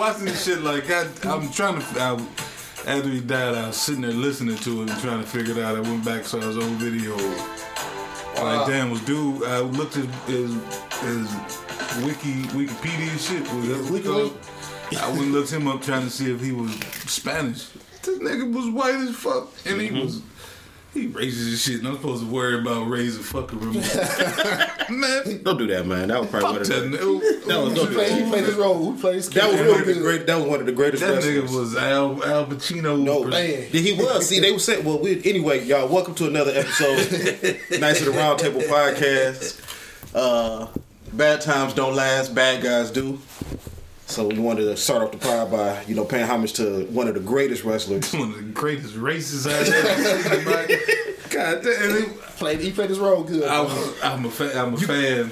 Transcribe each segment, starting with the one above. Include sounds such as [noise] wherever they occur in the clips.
watching this shit like I, I'm trying to. I, after he died, I was sitting there listening to it and trying to figure it out. I went back saw his old video. Like damn, was dude? I looked at his his wiki Wikipedia shit. Was what? I went and looked him up trying to see if he was Spanish. This nigga was white as fuck, and he mm-hmm. was. He raises as shit, and I'm supposed to worry about raising fucking remote. [laughs] man, Don't do that, man. That was probably one fuck of that the, nigga. that was, He don't do played, he that. played his role. He played his That was one of the great. That was one of the greatest. That wrestlers. nigga was Al Al Pacino. No, pers- man. Yeah, he was. See, they were saying, well, we, anyway, y'all, welcome to another episode. [laughs] nice of the Round Table Podcast. Uh, bad times don't last, bad guys do. So we wanted to start off the pod by, you know, paying homage to one of the greatest wrestlers. [laughs] one of the greatest racists I've ever seen in God damn it. Played, he played his role good. I was, I'm a fan. I'm a fan.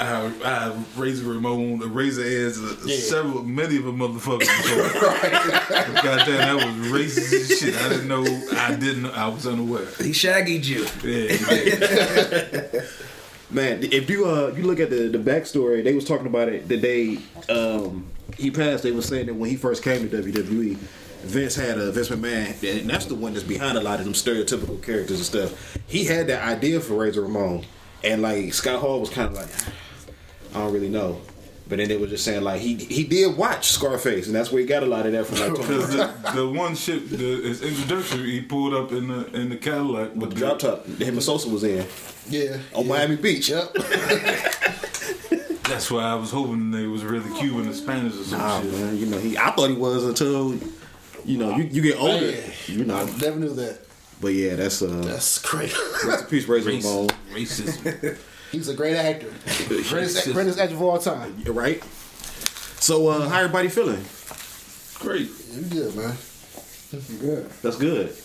I, I Razor Ramon, the Razor Edge, uh, Yeah. several, many of them motherfuckers. [laughs] before. God damn, that was racist as shit. I didn't know. I didn't. know- I was unaware. He shaggied you. Yeah, yeah. [laughs] Man, if you uh you look at the the backstory, they was talking about it the day um he passed. They was saying that when he first came to WWE, Vince had a Vince McMahon, and that's the one that's behind a lot of them stereotypical characters and stuff. He had that idea for Razor Ramon, and like Scott Hall was kind of like, I don't really know. But then they were just saying like he he did watch Scarface, and that's where he got a lot of that from. Like [laughs] Because Tony the, the one ship, the, his introduction, he pulled up in the in the Cadillac with with the the drop top, him and Sosa was in yeah. on yeah. Miami Beach. Yep. [laughs] That's why I was hoping they was really Cuban or Spanish or some Nah, shit. man, you know he. I thought he was until you know you, you get older. Man. You know, I Never knew that. but yeah, that's uh, That's crazy. rest in peace, Razor Race, racism. [laughs] He's a great actor. [laughs] Greatest, greatest actor of all time. You're right. So uh, how everybody feeling? Great. You good, man. I'm good. That's good.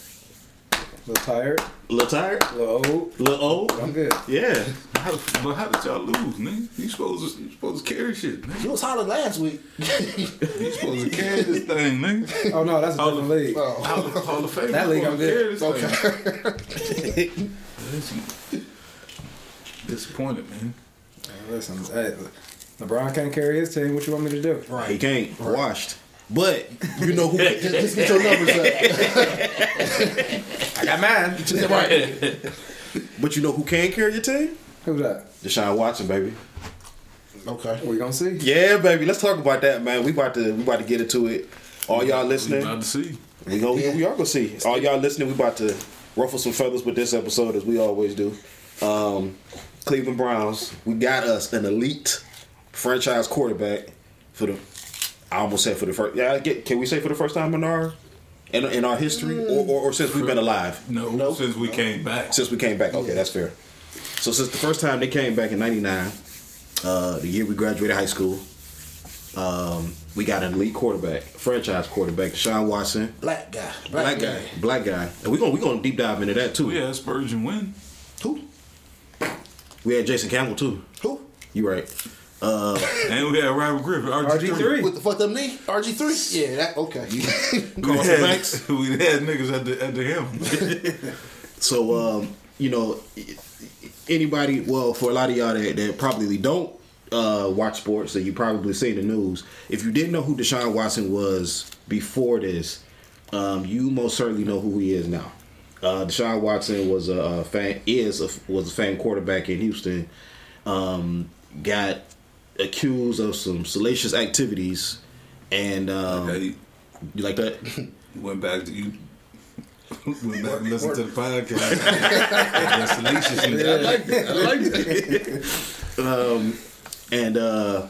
A little tired. A little tired, A little old. a little old. I'm good. Yeah, How, but how did y'all lose, nigga? You supposed to you supposed to carry shit, nigga. You was hollering last week. [laughs] You supposed to carry this thing, nigga. Oh no, that's a All different the- league. Oh. Hall of, Hall of Fame. That league I'm good. Carry this Okay. [laughs] thing. Disappointed, man. Listen, hey, LeBron can't carry his team. What you want me to do? Right, he can't washed. But you know who? just, just get your numbers up. [laughs] I got mine. [laughs] right. but you know who can carry your team? Who's that? Deshaun Watson, baby. Okay. We gonna see. Yeah, baby. Let's talk about that, man. We about to we about to get into it. All y'all listening. We listening, about to see. We go. We are gonna see. All y'all listening, we about to ruffle some feathers with this episode as we always do. Um, Cleveland Browns. We got us an elite franchise quarterback for the. I almost said for the first. Yeah, I get. Can we say for the first time in our in, in our history, or, or, or since we've been alive? No, since we came back. Since we came back. Okay, that's fair. So since the first time they came back in '99, uh, the year we graduated high school, um, we got an elite quarterback, franchise quarterback, Deshaun Watson. Black guy. Black guy, black guy, and we're gonna we gonna deep dive into that too. Yeah, had Spergon Wynn. Who? We had Jason Campbell too. Who? You right? Uh, [laughs] And we had Robert Griffin, RG3. RG3. With the fuck up knee? RG3? [laughs] Yeah, that, okay. [laughs] We had, Banks. we had niggas at the, at the him. So um, you know, anybody? Well, for a lot of y'all that, that probably don't uh, watch sports, that you probably see the news. If you didn't know who Deshaun Watson was before this, um, you most certainly know who he is now. Uh, Deshaun Watson was a, a fan, is a, was a fan quarterback in Houston. Um, got accused of some salacious activities, and um, Hey, you like that? [laughs] went back to you. [laughs] Went back and listened to the [laughs] podcast. That's salacious shit. I like that. I like that. Um, and uh,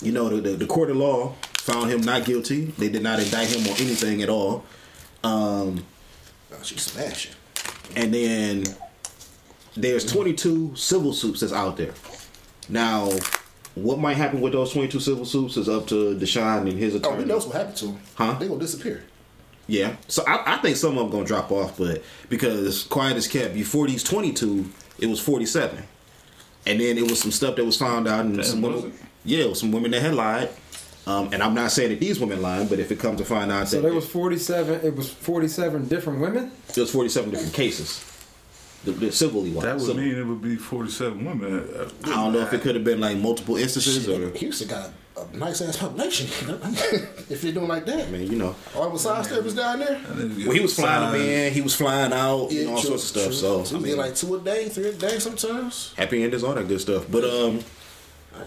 you know the, the the court of law found him not guilty. They did not indict him on anything at all. Um, Oh, she's smashing. and then there's 22 civil suits that's out there. Now, what might happen with those 22 civil suits is up to Deshaun and his oh, attorney. Oh, attorney. we knows what happened to him. Huh? They gonna disappear. Yeah. So I, I think some of them gonna drop off, but because quiet as kept, before these 22, it was 47, and then it was some stuff that was found out, and Damn, some women, yeah, it was some women that had lied. Um, and I'm not saying that these women lied, but if it comes to find out So that there was 47. It was 47 different women. there was 47 different cases, the, the civilly ones. That would Civil- mean it would be 47 women. I don't know if it could have been like multiple instances or Houston got a nice ass population. [laughs] if they're doing like that, man, you know, all the side steppers down there. well, he was flying them in, he was flying out, you know, all true, sorts of stuff. true. So, So I mean, like two a day, three a day sometimes. happy endings, all that good stuff. But um,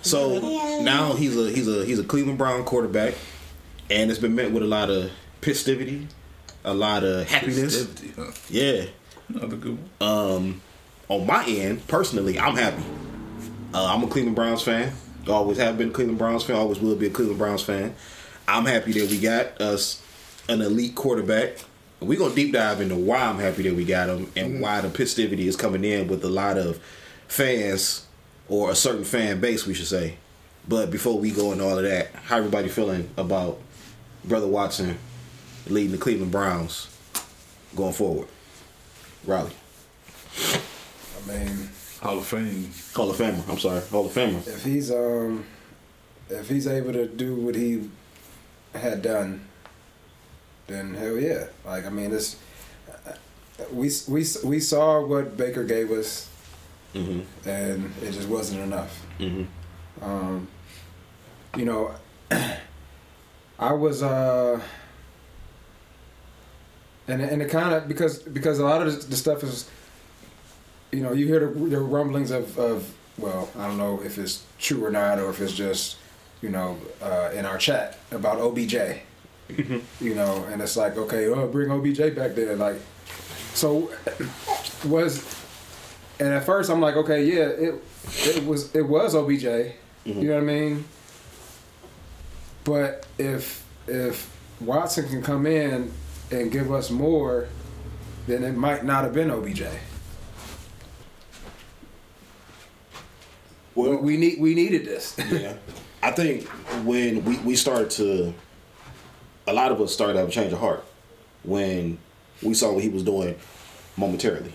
so now he's a he's a he's a Cleveland Brown quarterback, and it's been met with a lot of festivity, a lot of happiness. Huh? Yeah. Another good one. Um, on my end, personally, I'm happy. Uh, I'm a Cleveland Browns fan. Always have been a Cleveland Browns fan. Always will be a Cleveland Browns fan. I'm happy that we got us an elite quarterback. We're gonna deep dive into why I'm happy that we got him and why the festivity is coming in with a lot of fans or a certain fan base, we should say. But before we go into all of that, how everybody feeling about Brother Watson leading the Cleveland Browns going forward? Riley. I mean, Hall of Fame. Hall of Famer. I'm sorry, Hall of Famer. if he's um, if he's able to do what he had done, then hell yeah. Like I mean, it's we we we saw what Baker gave us, Mm-hmm. and it just wasn't enough. Mm-hmm. Um, you know, [clears throat] I was uh, and and it kind of because because a lot of the, stuff is, you know, you hear the, the rumblings of of well, I don't know if it's true or not, or if it's just you know uh, in our chat about OBJ, you know, and it's like okay, oh, bring OBJ back there, like, so [clears throat] was, and at first I'm like, okay, yeah, it it was it was OBJ, mm-hmm. you know what I mean, but if if Watson can come in and give us more, then it might not have been OBJ. Well, we need we needed this. [laughs] yeah. I think when we, we started to, a lot of us started to have a change of heart when we saw what he was doing momentarily.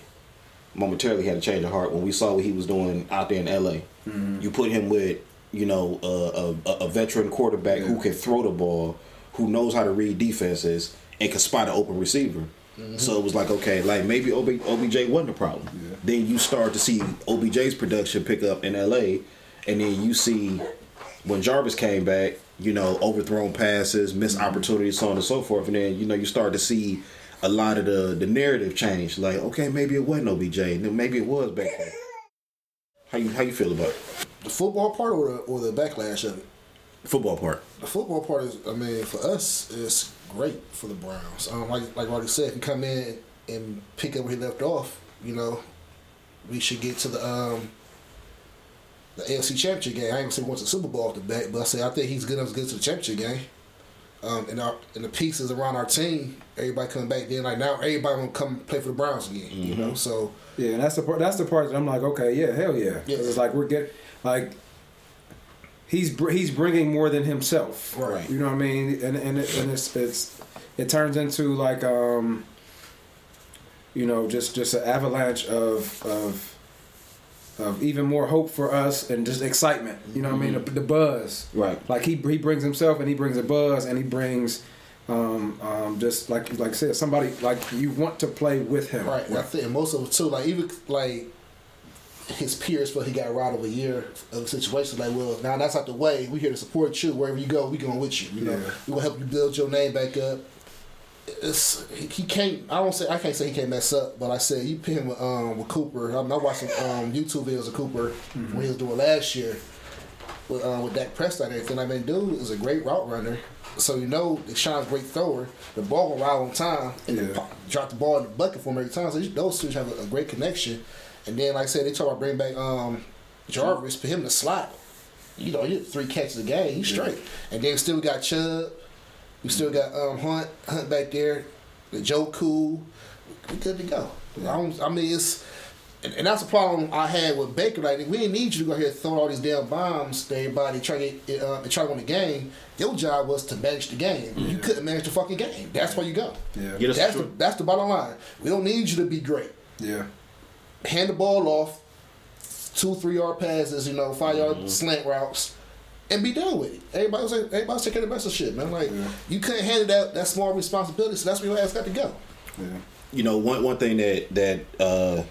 Momentarily had a change of heart when we saw what he was doing out there in LA. Mm-hmm. You put him with, you know, a, a, a veteran quarterback who can throw the ball, who knows how to read defenses, and can spot an open receiver. Mm-hmm. So it was like, okay, like maybe OB, OBJ wasn't a problem. Then you start to see OBJ's production pick up in LA, and then you see when Jarvis came back, you know, overthrown passes, missed mm-hmm. opportunities, so on and so forth. And then, you know, you start to see a lot of the, the narrative changed. Like, okay, maybe it wasn't OBJ, and then maybe it was back then. How you how you feel about it? The football part or the, or the backlash of it. Football part. The football part is, I mean, for us, it's great for the Browns. Um, like like Roddy said, if you come in and pick up where he left off, you know, we should get to the um, the AFC Championship game. I ain't gonna say to the Super Bowl off the bat, but I say I think he's good enough to get to the championship game. Um, and our and the pieces around our team, everybody coming back. Then like now, everybody gonna come play for the Browns again. You know, so Yeah, and that's the part. That's the part that I'm like, okay, yeah, hell yeah. 'Cause Yeah. It's like we're getting like he's he's bringing more than himself. Right. You know what I mean? And and, it, and it's it's it turns into like um you know just just an avalanche of of of even more hope for us and just excitement. You know what I mean? The, the buzz. Right. Like he he brings himself and he brings a buzz and he brings. Um, um, just like like I said, somebody like you want to play with him, Right, and I think most of them too. Like even like his peers felt he got robbed of a year of a situation. Like, well, now that's out the way. We here to support you wherever you go. We going with you. You know, Yeah. we will help you build your name back up. It's he, can't. I don't say I can't say he can't mess up, but I said you him with, um, with Cooper. I, mean, I watched some um, YouTube videos of Cooper when he was doing last year with uh, with Dak Prescott and everything. I mean, dude is a great route runner. So you know, a great thrower. The ball will ride on time and Yeah. pop- drop the ball in the bucket for him every time. So those two have a, a great connection. And then, like I said, they talk about bringing back um, Jarvis for him to slot. You know, he had three catches a game. He's straight. And then still we got Chubb. We still got um, Hunt Hunt back there. The Joe Cool. We good to go. I, don't, I mean, it's and, and that's the problem I had with Baker. Like, we didn't need you to go here and throw all these damn bombs to everybody try to get, uh, try to win the game. Your job was to manage the game. You couldn't manage the fucking game. That's why you go. Yeah. Yeah, that's That's the, that's the bottom line. We don't need you to be great. Yeah. Hand the ball off, two, three yard passes, you know, 5 yard Mm-hmm. slant routes, and be done with it. Everybody Everybody's everybody's taking the best of shit, man. Like Yeah. you couldn't handle that that small responsibility, so that's where your ass got to go. Yeah. you know one one thing that that uh,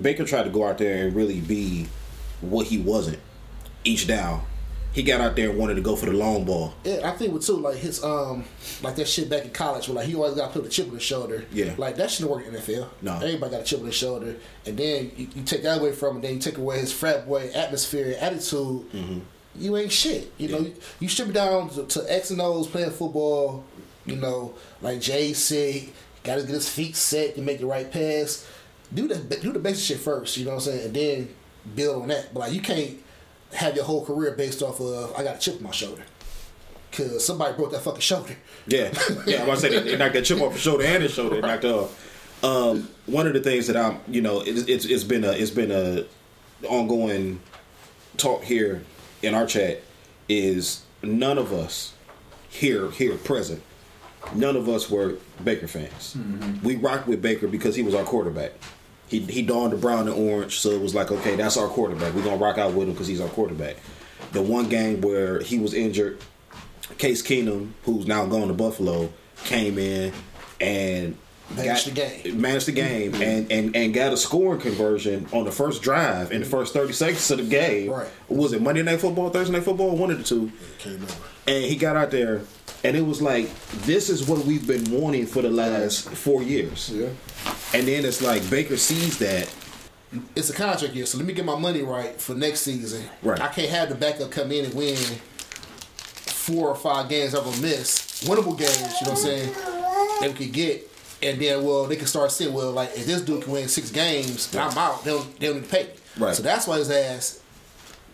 Baker tried to go out there and really be what he wasn't each down. he got out there and wanted to go for the long ball. Yeah, I think with too like his um like that shit back in college where like he always got to put a chip on his shoulder. Yeah. like that shouldn't work in the NFL. No. everybody got a chip on his shoulder, and then you, you take that away from him, then you take away his frat boy atmosphere, attitude. You ain't shit. You know, you, you strip it down to, to X and O's playing football. You know, like Jay said, got to get his feet set to make the right pass. Do the do the basic shit first. You know what I'm saying, and then build on that. But like you can't have your whole career based off of I got a chip on my shoulder because somebody broke that fucking shoulder. Yeah, yeah. I want to say they, they knocked that chip off his shoulder and his shoulder. Knocked off. Um, one of the things that I'm, you know, it's, it's it's been a it's been a ongoing talk here in our chat is none of us here here present, none of us were Baker fans. Mm-hmm. We rocked with Baker because he was our quarterback. He he donned the brown and orange, so it was like, okay, that's our quarterback. We're gonna rock out with him because he's our quarterback. The one game where he was injured, Case Keenum, who's now gone to Buffalo, came in and Managed the game. managed the game, mm-hmm. and, and and got a scoring conversion on the first drive in the first thirty seconds of the game. Right. Was it Monday Night Football, Thursday Night Football, one of the two? And he got out there, and it was like, this is what we've been wanting for the last four years. Yeah. And then it's like Baker sees that. It's a contract year, so let me get my money right for next season. Right. I can't have the backup come in and win four or five games I'm gonna miss, winnable games. You know what I'm saying? That we could get, and then well they can start saying, well, like if this dude can win six games, and I'm out. They don't, they don't need to pay. me. Right. So that's why his ass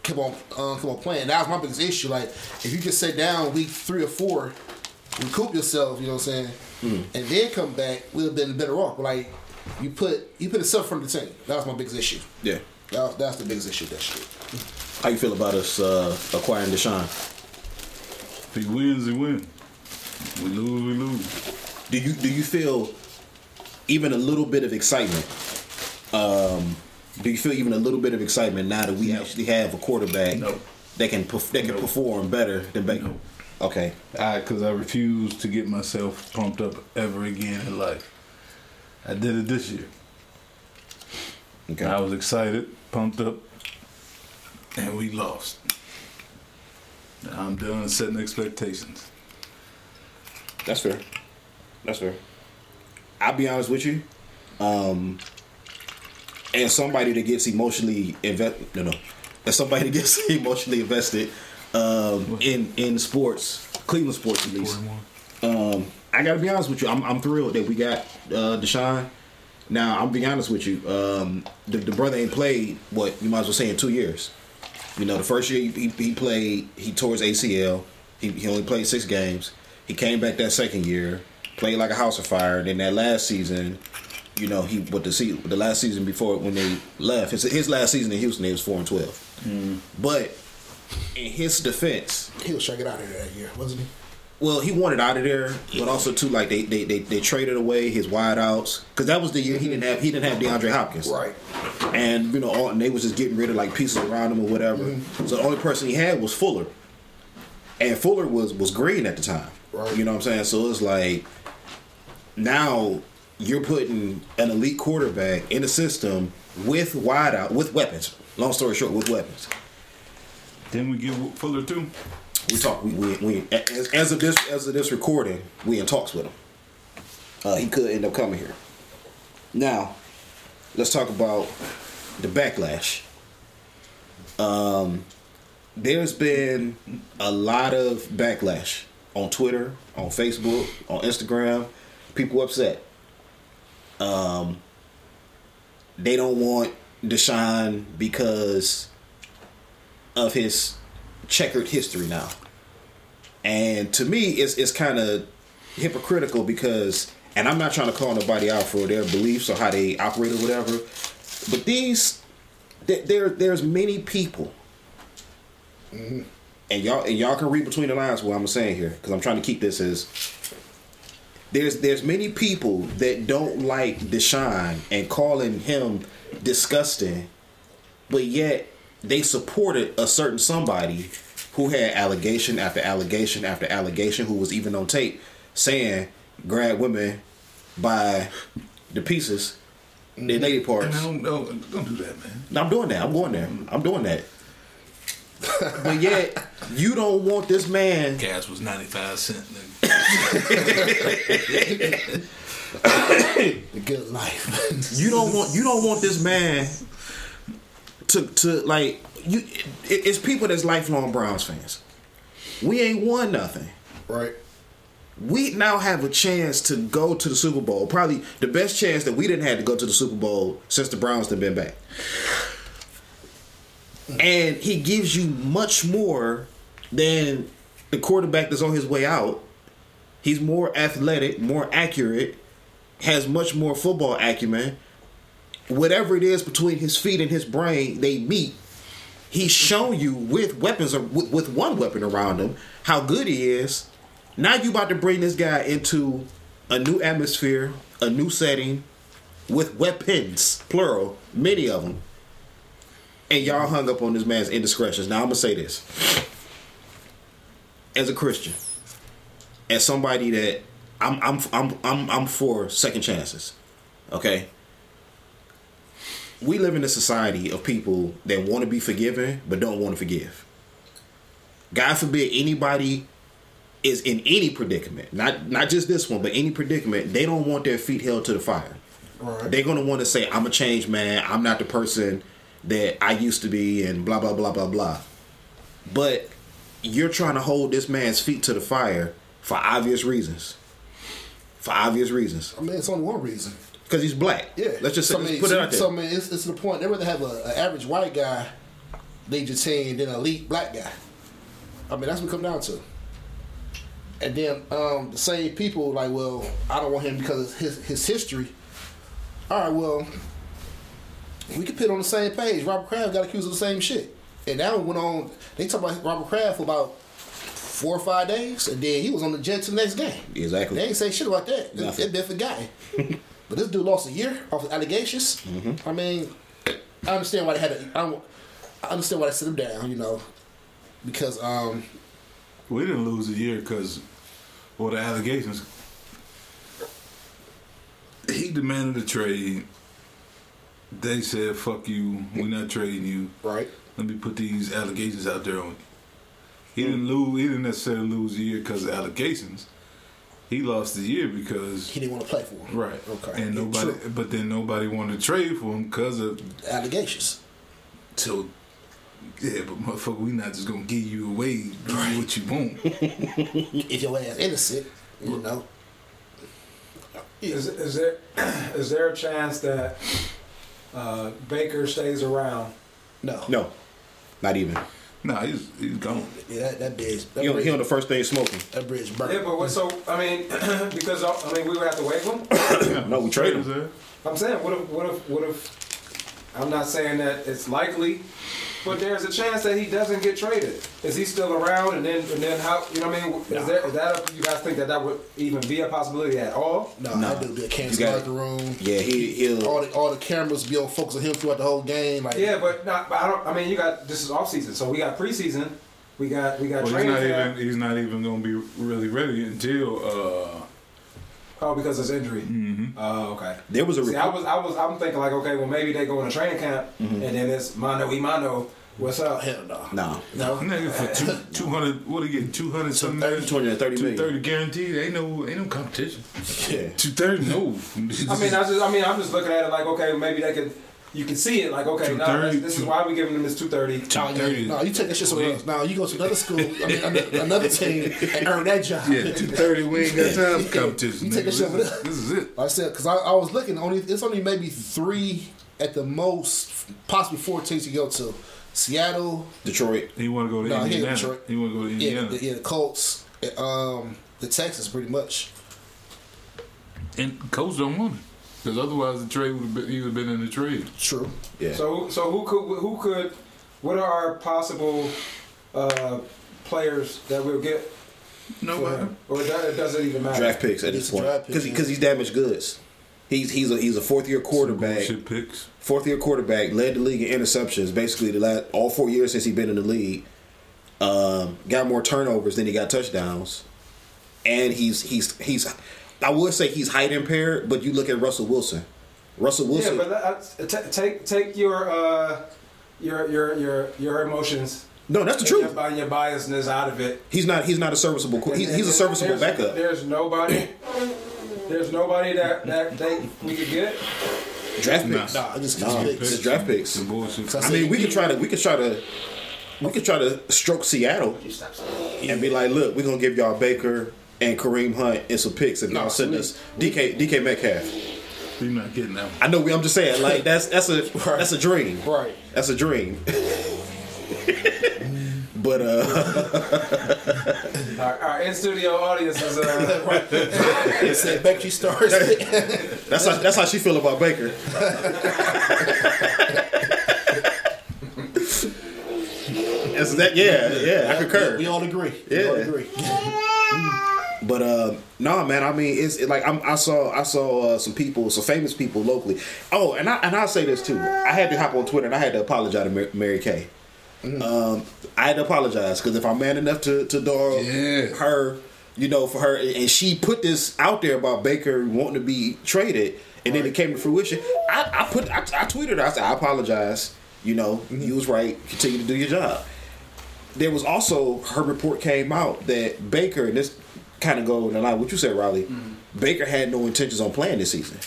kept on um, kept on playing. That was my biggest issue. Like if you just sit down week three or four, recoup yourself. You know what I'm saying? Mm-hmm. And then come back, we'd have been better off. But like you put you put yourself from the team. That was my biggest issue. Yeah. That was, that's the biggest issue. That shit. How you feel about us uh, acquiring Deshaun? If he wins, he wins. We lose, we lose. Do you do you feel even a little bit of excitement? Um, do you feel even a little bit of excitement now that we actually have a quarterback No. that can perf- that can No. perform better than Baker? No. Okay. I, because I refuse to get myself pumped up ever again in life. I did it this year. Okay. I was excited, pumped up, and we lost. Now I'm done setting expectations. That's fair. That's fair. I'll be honest with you. Um, as somebody that gets emotionally invest, no, no, as somebody that gets [laughs] emotionally invested um, in in sports, Cleveland sports at least. Um, I gotta be honest with you. I'm, I'm thrilled that we got uh, Deshaun. Now I'm being honest with you. Um, the, the brother ain't played what you might as well say in two years. You know, the first year he, he played, he tore his ACL. He, he only played six games. He came back that second year, played like a house of fire. And Then that last season, you know, he what the se- the last season before when they left his his last season in Houston, he was four and twelve. Mm. But in his defense, He was trying to get out of there that year, wasn't he? well, he wanted out of there, but also too like they they, they, they traded away his wideouts because that was the year he didn't have he didn't have DeAndre Hopkins, right? And you know, all, and they was just getting rid of like pieces around him or whatever. Mm-hmm. So the only person he had was Fuller, and Fuller was was green at the time. Right. You know what I'm saying? So it's like now you're putting an elite quarterback in the system with wideout with weapons. Long story short, with weapons. Then we get Fuller too. We talk. We we, we as, as of this as of this recording, we in talks with him. Uh, he could end up coming here. Now, let's talk about the backlash. Um, there's been a lot of backlash on Twitter, on Facebook, on Instagram. People upset. Um, they don't want Deshaun because of his checkered history now. And to me, it's it's kind of hypocritical because, and I'm not trying to call nobody out for their beliefs or how they operate or whatever, but these, th- there there's many people, and y'all and y'all can read between the lines what I'm saying here because I'm trying to keep this as. There's there's many people that don't like Deshaun and calling him disgusting, but yet they supported a certain somebody who had allegation after allegation after allegation, who was even on tape saying grab women by the pieces, their lady And parts. I don't, don't, don't do that, man. No, I'm doing that. I'm going there. I'm doing that. [laughs] but yet you don't want this man. Gas was ninety five cent. The [laughs] good life. You don't want you don't want this man to to like you. It, it's people that's lifelong Browns fans. We ain't won nothing. right. we now have a chance to go to the Super Bowl. Probably the best chance that we didn't have to go to the Super Bowl since the Browns have been back. And he gives you much more than the quarterback that's on his way out. He's more athletic, more accurate, has much more football acumen. Whatever it is between his feet and his brain, they meet. He's shown you with weapons, or with, one weapon around him, how good he is. Now you about to bring this guy into a new atmosphere, a new setting, with weapons, plural, many of them. And y'all hung up on this man's indiscretions. Now I'm gonna say this. As a Christian, as somebody that I'm I'm I'm I'm I'm for second chances. Okay? We live in a society of people that want to be forgiven but don't want to forgive. God forbid anybody is in any predicament, not not just this one, but any predicament, they don't want their feet held to the fire. Right. They're gonna want to say, "I'm a changed man. I'm not the person that I used to be," and blah blah blah blah blah. But you're trying to hold this man's feet to the fire for obvious reasons. For obvious reasons, I mean, it's only one reason. because he's black. Yeah. let's just say, so, I mean, put so, it out there. So, I mean, it's, it's the point. They'd rather have an average white guy lead your team than an elite black guy. I mean, that's what it come down to. And then um, the same people like, well, I don't want him because of his his history. All right, well, we could put on the same page. Robert Kraft got accused of the same shit, and that one went on. They talk about Robert Kraft for about four or five days, and then he was on the jet to the next game. Exactly. They ain't say shit about that. It, Nothing. it been forgotten. [laughs] but this dude lost a year off of allegations. Mm-hmm. I mean, I understand why they had to. I, I understand why they sit him down. You know, because um, We didn't lose a year because, well, the allegations. He demanded a trade. They said, "Fuck you. We're not trading you." right. Let me put these allegations out there on you. He didn't lose. He didn't necessarily lose a year because of allegations. He lost a year because He didn't want to play for him. right. Okay. And nobody, true. but then nobody wanted to trade for him because of allegations. so. Yeah, but motherfucker, we not just gonna give you away. Give you what you want. [laughs] If your ass innocent, you know. Is, is there [clears throat] is there a chance that uh, Baker stays around? No. no, not even. Nah, he's he's gone. Yeah, that that bridge. That He on, bridge, he on the first thing smoking. that bridge burnt. Yeah, but what, so I mean, [clears throat] because I mean, we would have to waive him. [coughs] No, we trade him. I'm saying, what if, what if, what if? I'm not saying that it's likely, but there's a chance that he doesn't get traded. Is he still around? And then, and then how? You know what I mean? Is, there, is that a, you guys think that that would even be a possibility at all? no, Nah. that dude be a cancer You got out the room. Yeah, he he'll. All the all the cameras be on focus on him throughout the whole game. Like Yeah, but not. But I don't. I mean, you got this is off season, so we got preseason. We got we got Well, he's not camp. even he's not even gonna be really ready until uh Oh, because of his injury. mhm. Oh, okay. There was a See, I was I was I'm thinking like, okay, well maybe they go in a training camp Mm-hmm. and then it's mano y mano. What's up? hell no. No, No. [laughs] nigga for two [laughs] two hundred what do you get two hundred something 230 230 two million. thirty guaranteed ain't no ain't no competition Yeah. two thirty no I mean, I just I mean I'm just looking at it like, okay, maybe they could. You can see it like, okay, now this, this is why we giving them this two thirty. No, you, 230. no, you take that shit somewhere else. Now you go to another school, I mean, another, another team, and earn that job. yeah two thirty we ain't got time for competition [laughs] You take nigga. that shit over this, this is it Like I said, because I, I was looking, only it's only maybe three at the most, possibly four teams to go to. Seattle, Detroit. he want to go to No, Indiana Detroit. he want to go to yeah, Indiana the, yeah, the Colts, um, the Texans, pretty much. and Colts don't want it because otherwise the trade would have been he would have been in the trade True. Yeah. So so who could who could what are our possible uh, players that we'll get for nobody him? Or that, it doesn't even matter. draft picks at this point draft picks, because he's damaged goods. He's he's a he's a fourth year quarterback. Bullshit picks Fourth year quarterback led the league in interceptions. Basically, the last all four years since he's been in the league, um, got more turnovers than he got touchdowns, and he's he's he's. I would say he's height impaired, but you look at Russell Wilson. Russell Wilson. Yeah, Wilson. but that, t- take take your uh, your your your your emotions No, that's the Take truth. Your, your biasness out of it. He's not. He's not a serviceable. qu- He's, he's a serviceable there's, backup. There's nobody. There's nobody that that they we could get. Draft picks. Nah, I just Nah, picks. it's draft picks. Some bullshit. I mean, we could try to. We could try to. We could try to stroke Seattle and be like, look, we're gonna give y'all Baker and Kareem Hunt and some picks, and No, y'all send us DK DK Metcalf. You're not getting that one. I know. we- I'm just saying, like that's that's a [laughs] that's a dream. Right. That's a dream. but uh, Our, our in studio audience is uh, [laughs] They said Becky stars. [laughs] that's how that's how she feel about Baker. That's that. Yeah, yeah, I concur. We all agree. We all Yeah. agree. But uh, no, man. I mean, it's it, like I'm, I saw I saw uh, some people, some famous people locally. Oh, and I and I'll say this too. I had to hop on Twitter and I had to apologize to Mary, Mary Kay. Um, I had to apologize because if I'm man enough to to dog Yeah. her, you know, for her, and she put this out there about Baker wanting to be traded, and then it came to fruition. I, I put I, I tweeted her. I said I apologize. You know, you was right. Continue to do your job there was also her report came out that Baker, and this kind of go in line with what you said, Riley. Baker had no intentions on playing this season,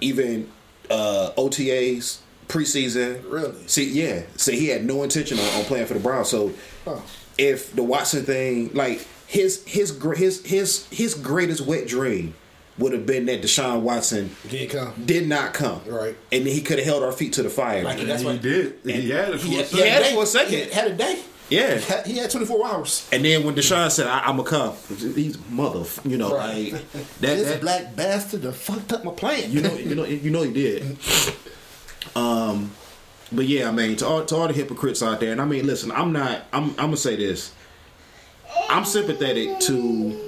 even uh, OTAs, preseason. Really? See, yeah. So he had no intention on, on playing for the Browns. So Huh. if the Watson thing, like his his his his his greatest wet dream would have been that Deshaun Watson Didn't come. did not come, Right. And then he could have held our feet to the fire. Like And That's he what- did. He had it for He a second. he had it day. for a second. He had a day. Yeah. He had, he had 24 hours. And then when Deshaun said, I, "I'm gonna come," he's mother, you know, Right. like [laughs] that. This that black bastard that fucked up my plan. you know, you know, you know, he did. [laughs] Um, but yeah, I mean, to all to all the hypocrites out there, and I mean, listen, I'm not. I'm. I'm gonna say this. I'm sympathetic to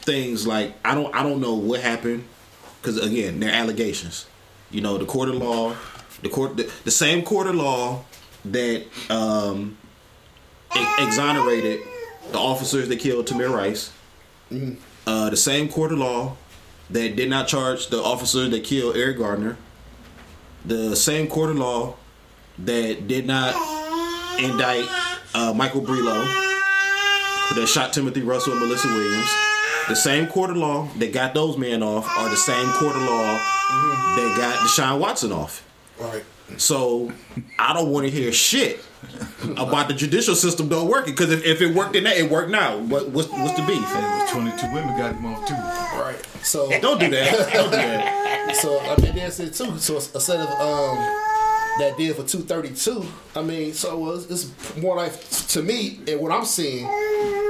things like I don't. I don't know what happened because again, they're allegations. You know, the court of law, the court, the, the same court of law that um, exonerated the officers that killed Tamir Rice. Uh, the same court of law that did not charge the officer that killed Eric Gardner. The same court of law that did not indict uh, Michael Brelo, that shot Timothy Russell and Malissa Williams. The same court of law that got those men off are the same court of law that got Deshaun Watson off. Right. So I don't want to hear shit about the judicial system don't work because if, if it worked in that, it worked now. What, what's, what's the beef? And 22 women got him off too. Right. So [laughs] Don't do that. Don't do that. so I mean that's it too. So instead of um that deal for two thirty two, I mean, so it's, it's more like to me and what I'm seeing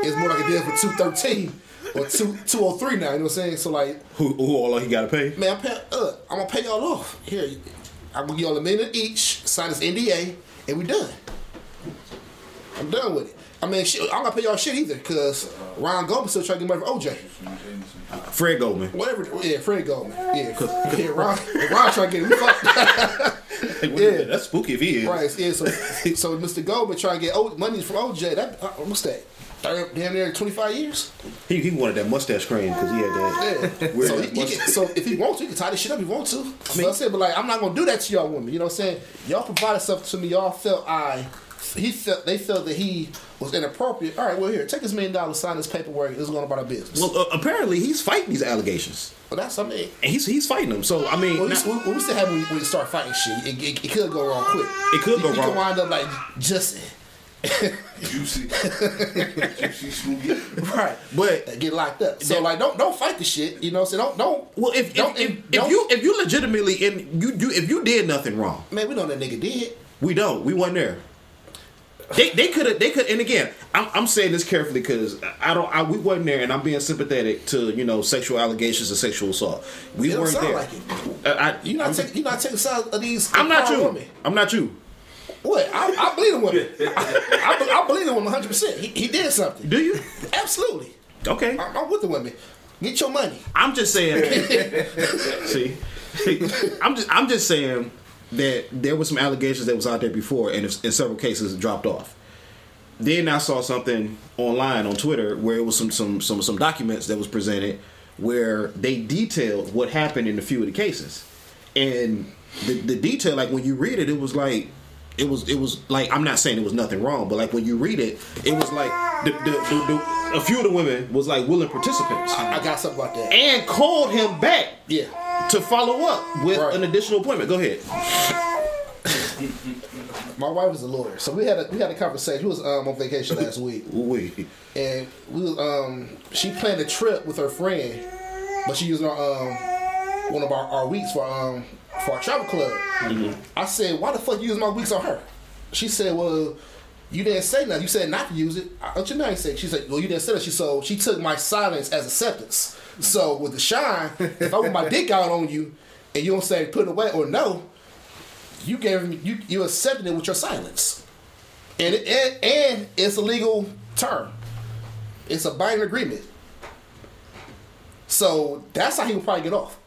is more like a deal for two thirteen or two two oh three now. You know what I'm saying? So like, Who, who all he got to pay? man, I'm pay, uh, I'm gonna pay y'all off. Here, I'm gonna give y'all a minute each, sign this NDA, and we're done. I'm done with it. I mean, shit, I'm gonna pay y'all shit either, cause Ron Goldman still trying to get money for OJ. Fred Goldman. Whatever, yeah, Fred Goldman, yeah, cause yeah, Ron, Ron trying to get. We fucked. Yeah, that's spooky if he is. Right, yeah. So, so Mr. Goldman trying to get money from OJ. That uh, what's that? Third, damn near twenty five years. He, he wanted that mustache cream because he had that. Yeah. [laughs] So, he, he can, so if he wants to, he can tie this shit up. If he wants to. I mean, mean- I said, but like, I'm not gonna do that to y'all women. You know what I'm saying? Y'all provided stuff to me. Y'all felt I. He felt they felt that he was inappropriate. All right, well here, take this million dollars, sign this paperwork. This is going about our business. Well, uh, apparently he's fighting these allegations, Well, that's I mean. and he's he's fighting them. So I mean, Well, we, not- we, we still have when we, we start fighting shit. It, it, it could go wrong quick. It could You- go you wrong. could wind up like just Jussie. [laughs] Jussie Smollett. right. but get locked up. So like, don't don't fight the shit. You know, what I'm don't don't. well, if Don't- if, if, don't- if you if you legitimately in you do if you did nothing wrong, man, we know that nigga did. we don't. We weren't there. They they could have they could and again I'm, I'm saying this carefully because I don't I, we wasn't there and I'm being sympathetic to you know sexual allegations of sexual assault. We It don't weren't sound there. like it. I, I, You not I'm, taking you're not taking sides of these. I'm not you. Women. I'm not you. What? I, I believe in women. I, I, I believe in women 100. percent he, he did something. Do you? Absolutely. Okay. I'm, I'm with the women. Get your money. I'm just saying. [laughs] see, I'm just I'm just saying that there was some allegations that was out there before, and in several cases it dropped off. Then I saw something online on Twitter where it was some some some some documents that was presented where they detailed what happened in a few of the cases, and the the detail like when you read it, it was like it was it was like I'm not saying it was nothing wrong, but like when you read it, it was like the, the, the, the a few of the women was like willing participants I got something about that. and called him back Yeah. to follow up with Right. an additional appointment. Go ahead. [laughs] My wife is a lawyer, so we had a we had a conversation. She was um, on vacation last week, [laughs] Wait. and we was, um she planned a trip with her friend, but she used our um one of our, our weeks for um for our travel club. Mm-hmm. I said, why the fuck you use my weeks on her? She said, well. You didn't say nothing. You said not to use it. What you? I said. She said, "Well, you didn't say that." She so she took my silence as acceptance. So with Deshaun, if I put my dick out on you, and you don't say put it away or no, you gave me you you accepted it with your silence, and it, and, and it's a legal term. It's a binding agreement. So that's how he would probably get off.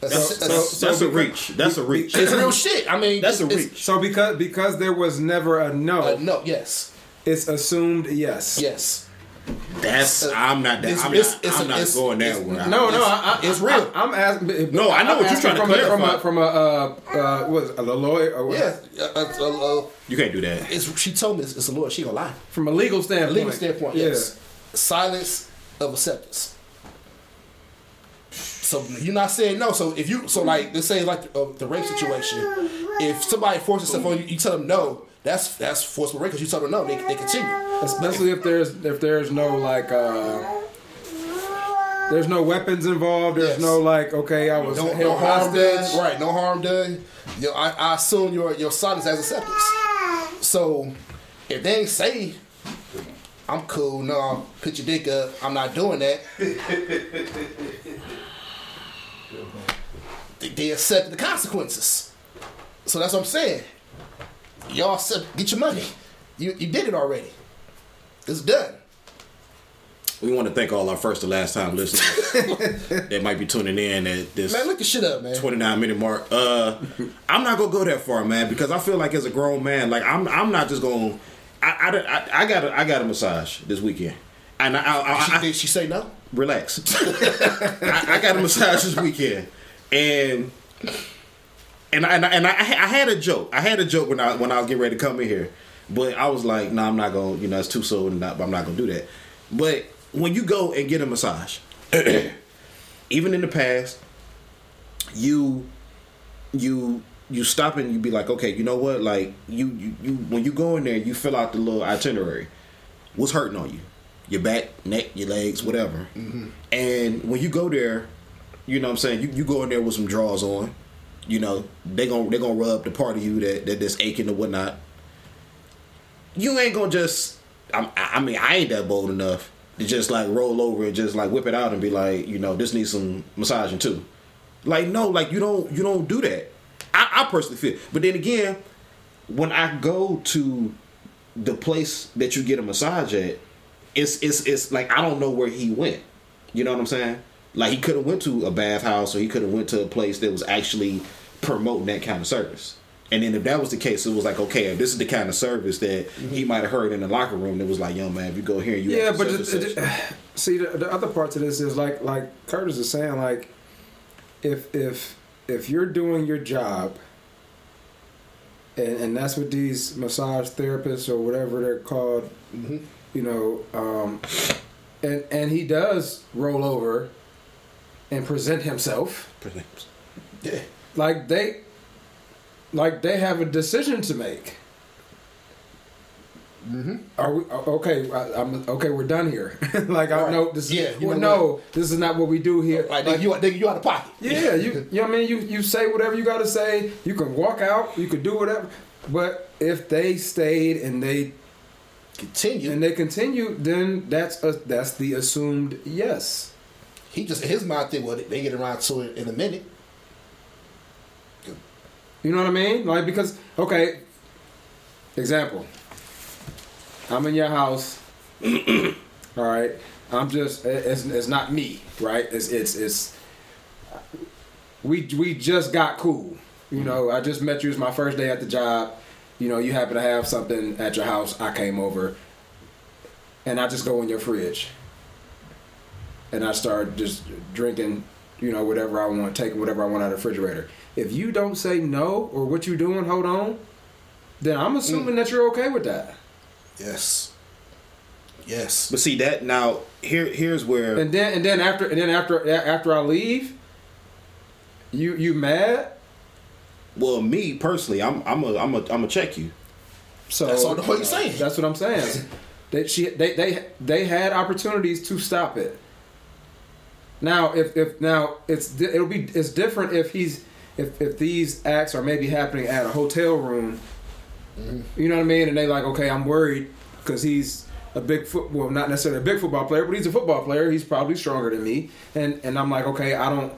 That's, That's, that's- that's, that's a reach. That's a reach. it's real [laughs] shit. I mean, That's a reach. So because because there was never a no, Uh, no, yes, it's assumed yes. yes. That's I'm not. That, It's- I'm it's- not. it's- I'm not it's- going that it's- way. No, no, It's- I, I, it's real. I, am asking. No, I know I'm what you're asking trying to from a, from a from a uh, uh, what is a lawyer or what? Yeah, uh, uh, uh, uh, You can't do that. it's, she told me it's, it's a lawyer. She gonna lie. from a legal standpoint. Legal standpoint, yeah. yes. Silence of acceptance. So you're not saying no. So if you so like let's say like uh, the rape situation, if somebody forces stuff on you, you tell them no. That's that's forcible rape because you tell them no. They, they continue. Especially if there's if there's no like uh there's no weapons involved. There's Yes. no like okay, I was No, no harm done. Right, no harm done. You know, I, I assume your your silence as acceptance. So if they ain't say I'm cool, no, put your dick up, I'm not doing that. [laughs] they, they accept the consequences. So that's what I'm saying. Y'all accept, get your money. You you did it already. It's done. We want to thank all our first and last time listeners [laughs] that might be tuning in at this Man, look the shit up, man. 29 minute mark. Uh, I'm not gonna go that far, man, because I feel like as a grown man, like I'm, I'm not just gonna. I, I, I, I got a, I got a massage this weekend, and I, I, I, She, I did she say no? relax. [laughs] I, I got a massage this weekend, and and I, and, I, and I, I had a joke. I had a joke when I when I was getting ready to come in here, but I was like, no, nah, I'm not gonna. You know, it's too soon, not, I'm not gonna do that. But when you go and get a massage, [clears throat] even in the past, you you you stop and you be like, okay, you know what? Like you you, you when you go in there, you fill out the little itinerary. What's hurting on you? Your back, neck, your legs, whatever. Mm-hmm. And when you go there, you know what I'm saying, you, you go in there with some drawers on. You know, they gon' they gonna rub the part of you that, that that's aching or whatnot. You ain't gonna just I'm, I I mean, I ain't that bold enough to just like roll over and just like whip it out and be like, you know, this needs some massaging too. Like, no, like you don't you don't do that. I, I personally feel. But then again, when I go to the place that you get a massage at, it's it's it's like I don't know where he went. You know what I'm saying? Like he could have went to a bathhouse or he could have went to a place that was actually promoting that kind of service. And then if that was the case, it was like, okay, if this is the kind of service that mm-hmm. he might have heard in the locker room, that was like, young man, if you go here, you Yeah, but such it, and it- such. [sighs] see the, the other part to this is like like Curtis is saying like if if if you're doing your job and, and that's what these massage therapists or whatever they're called mm-hmm. You know um, and and he does roll over and present himself. Present. Yeah. like they like they have a decision to make. Are we okay I, i'm okay we're done here. [laughs] Like i Right. know this Yeah, you well, no this is not what we do here. Like, Like, nigga, you, nigga, you out of pocket. yeah you [laughs] you know what i mean? You you say whatever you got to say. You can walk out. You could do whatever. But if they stayed and they Continue. and they continue then that's a that's the assumed yes he just his mind think, well, they get around to it in a minute. You know what I mean? Like because okay, example. I'm in your house. [clears throat] all right. I'm just it's, it's not me, right? It's it's it's we we just got cool. You mm-hmm. know, I just met you. It's my first day at the job. You know, you happen to have something at your house. I came over, and I just go in your fridge, and I start just drinking. You know, whatever I want, taking whatever I want out of the refrigerator. If you don't say no or what you doing, hold on, then I'm assuming mm. that you're okay with that. Yes. Yes. But see that now here here's where And then and then after and then after after I leave, you you mad? Well me personally I'm I'm a I'm a I'm a check you. So That's all the fuck you saying. That's what I'm saying. [laughs] they she they they they had opportunities to stop it. Now if if now it's it'll be it's different if he's if if these acts are maybe happening at a hotel room. Mm-hmm. You know what I mean? And they like okay, I'm worried because he's a big foot well not necessarily a big football player, but he's a football player. He's probably stronger than me, and and I'm like okay, I don't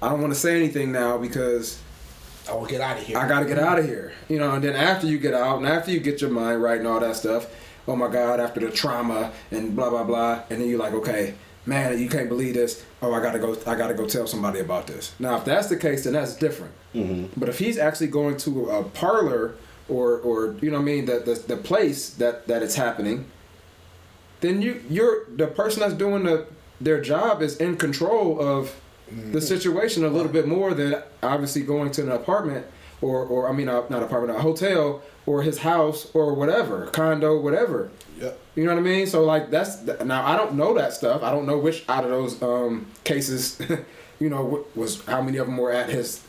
I don't want to say anything now because I will get out of here. I got to get out of here. You know, and then after you get out and after you get your mind right and all that stuff, oh my God, after the trauma and blah, blah, blah. And then you're like, okay, man, you can't believe this. Oh, I got to go, I got to go tell somebody about this. Now, if that's the case, then that's different. Mm-hmm. But if he's actually going to a parlor or, or you know what I mean, the, the, the place that, that it's happening, then you, you're, the person that's doing the, their job is in control of the situation a little bit more than obviously going to an apartment or, or I mean, uh, not apartment, a hotel or his house or whatever, condo, whatever. Yep. You know what I mean? So like that's now I don't know that stuff. I don't know which out of those um, cases, [laughs] you know, was how many of them were at his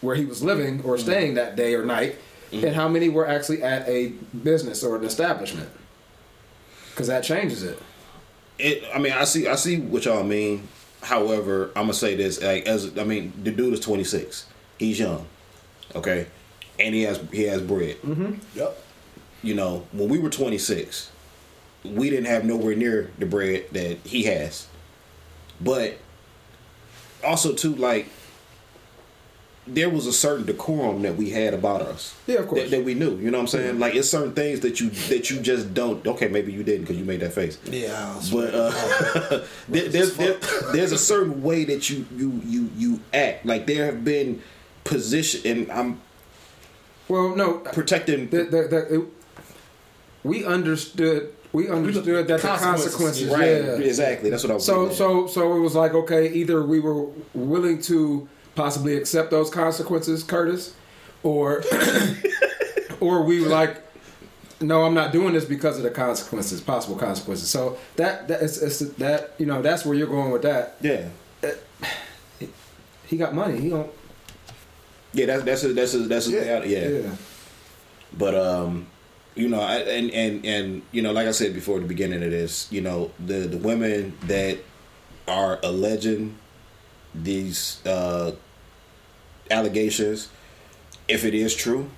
where he was living or staying that day or night, and how many were actually at a business or an establishment. Because that changes it. It I mean I see I see what y'all mean. However, I'm gonna say this like as I mean the dude is 26. He's young, okay, and he has he has bread. Mm-hmm. Yep. You know when we were 26, we didn't have nowhere near the bread that he has. But also too like there was a certain decorum that we had about us. Yeah, of course. That, that we knew. You know what I'm saying? Like it's certain things that you that you just don't. Okay, maybe you didn't because you made that face. Yeah. But uh, [laughs] [laughs] there, there's there, there's a certain way that you you you you act. Like there have been position, and I'm Well, no, protecting. the, the, the, it, we understood. We understood that the Consequences, consequences. right, Yeah. exactly. That's what I was. So getting so so it was like okay, either we were willing to possibly accept those consequences, Curtis, or [coughs] or we were like, no, I'm not doing this because of the consequences, possible consequences. So that that is it's, that you know that's where you're going with that. yeah, He got money. He don't. yeah. That's that's a, that's a, that's a, yeah. yeah. Yeah. But um, you know, I, and and and you know, like I said before, at the beginning of this, you know, the the women that are alleging these uh allegations, if it is true,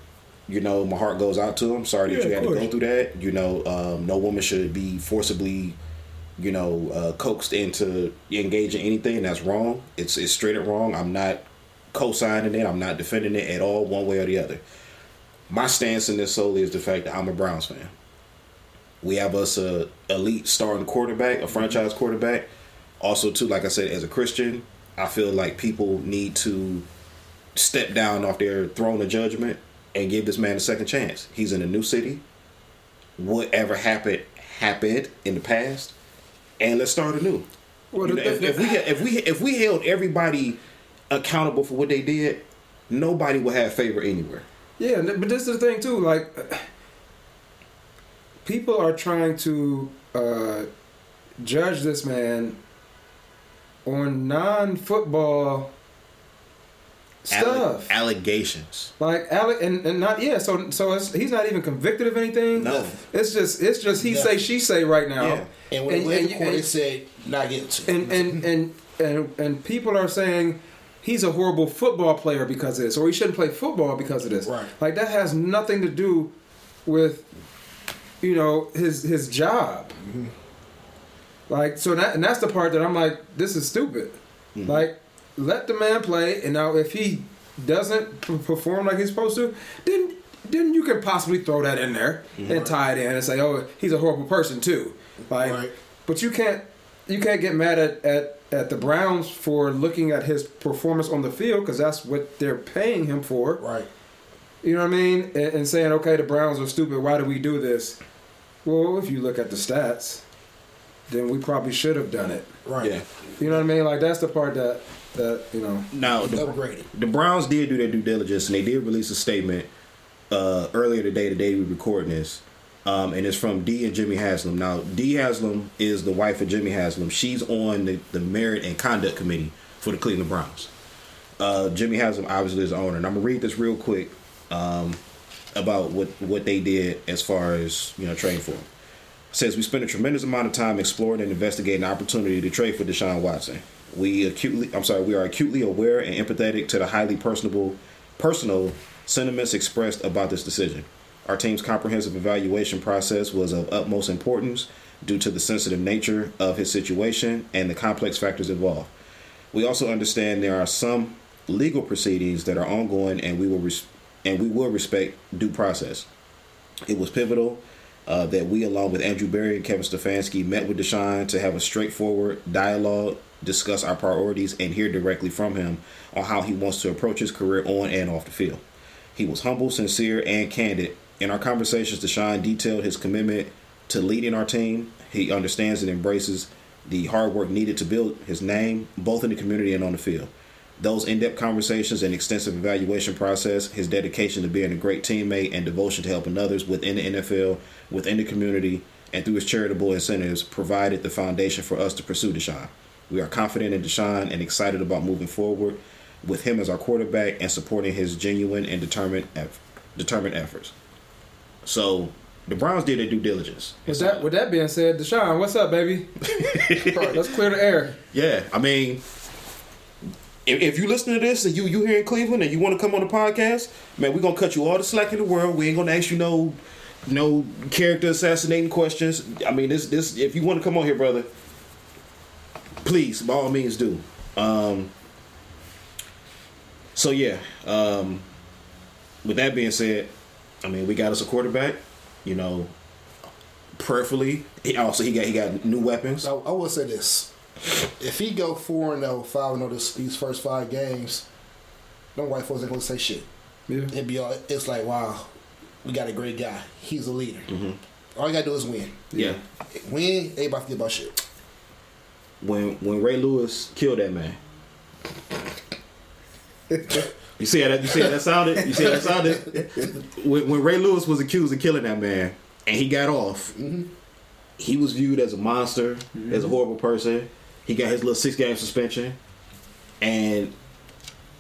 you know, my heart goes out to them. Sorry that Yeah, you of had to go through that. You know, um, no woman should be forcibly, you know, uh, coaxed into engaging anything that's wrong. It's it's straight up wrong. I'm not co-signing it. I'm not defending it at all, one way or the other. My stance in this solely is the fact that I'm a Browns fan. We have us a elite starting quarterback, a franchise quarterback. Also, too, like I said, as a Christian, I feel like people need to step down off their throne of judgment and give this man a second chance. He's in a new city. Whatever happened happened in the past, and let's start anew. Well, You know, if, if we if we if we held everybody accountable for what they did, nobody would have favor anywhere. Yeah, but this is the thing too. Like, people are trying to uh, judge this man on non-football Alle- stuff. allegations. like Alec, and, and not yeah. So so it's, he's not even convicted of anything. No. it's just it's just he say she say right now. Yeah. And when they and, to court, and- said not getting to. and and and and and people are saying he's a horrible football player because of this, or he shouldn't play football because of this. Right. Like that has nothing to do with you know his his job. Mm-hmm. Like so that and that's the part that I'm like, this is stupid. Mm-hmm. Like let the man play, and now if he doesn't p- perform like he's supposed to, then then you can possibly throw that in there mm-hmm. and tie it in and say, oh, he's a horrible person too. Like, Right. but you can't you can't get mad at at, at the Browns for looking at his performance on the field because that's what they're paying him for. right. You know what I mean? And, and saying, okay, the Browns are stupid. Why do we do this? Well, if you look at the stats, then we probably should have done it. Right. Yeah. You know what I mean? Like that's the part that that you know. Now the, Upgraded. the Browns did do their due diligence and they did release a statement uh, earlier today, the day we recording this, um, and it's from Dee and Jimmy Haslam. Now, Dee Haslam is the wife of Jimmy Haslam. She's on the, the merit and conduct committee for the Cleveland Browns. Uh, Jimmy Haslam obviously is the owner, and I'm gonna read this real quick um, about what what they did as far as you know trading for him. Says we spent a tremendous amount of time exploring and investigating the opportunity to trade for Deshaun Watson. We acutely, I'm sorry, we are acutely aware and empathetic to the highly personable, personal sentiments expressed about this decision. Our team's comprehensive evaluation process was of utmost importance due to the sensitive nature of his situation and the complex factors involved. We also understand there are some legal proceedings that are ongoing, and we will res- and we will respect due process. It was pivotal uh, that we, along with Andrew Berry and Kevin Stefanski, met with Deshaun to have a straightforward dialogue, discuss our priorities, and hear directly from him on how he wants to approach his career on and off the field. He was humble, sincere, and candid. In our conversations, Deshaun detailed his commitment to leading our team. He understands and embraces the hard work needed to build his name, both in the community and on the field. Those in-depth conversations and extensive evaluation process, his dedication to being a great teammate and devotion to helping others within the NFL, within the community, and through his charitable incentives provided the foundation for us to pursue Deshaun. We are confident in Deshaun and excited about moving forward with him as our quarterback and supporting his genuine and determined eff- determined efforts. So the Browns did their due diligence. With that, with that being said, Deshaun, what's up, baby? [laughs] Let's clear the air. Yeah, I mean, if, if you listen to this and you you here in Cleveland and you want to come on the podcast, man, we're gonna cut you all the slack in the world. We ain't gonna ask you no no character assassinating questions. I mean, this this if you want to come on here, brother, please by all means do. Um, so yeah, um, with that being said, I mean, we got us a quarterback. You know, prayerfully. He also he got he got new weapons. I, I will say this: if he go four and 0, 5 and 0 this, these first five games, no white folks ain't gonna say shit. Yeah. It'd be all, it's like wow, we got a great guy. He's a leader. Mm-hmm. All you gotta do is win. Yeah. Win, everybody forget about shit. when when Ray Lewis killed that man. [laughs] you see how that you see how that sounded? You see how that sounded? When, when Ray Lewis was accused of killing that man and he got off, mm-hmm. he was viewed as a monster, mm-hmm. as a horrible person. He got his little six game suspension. And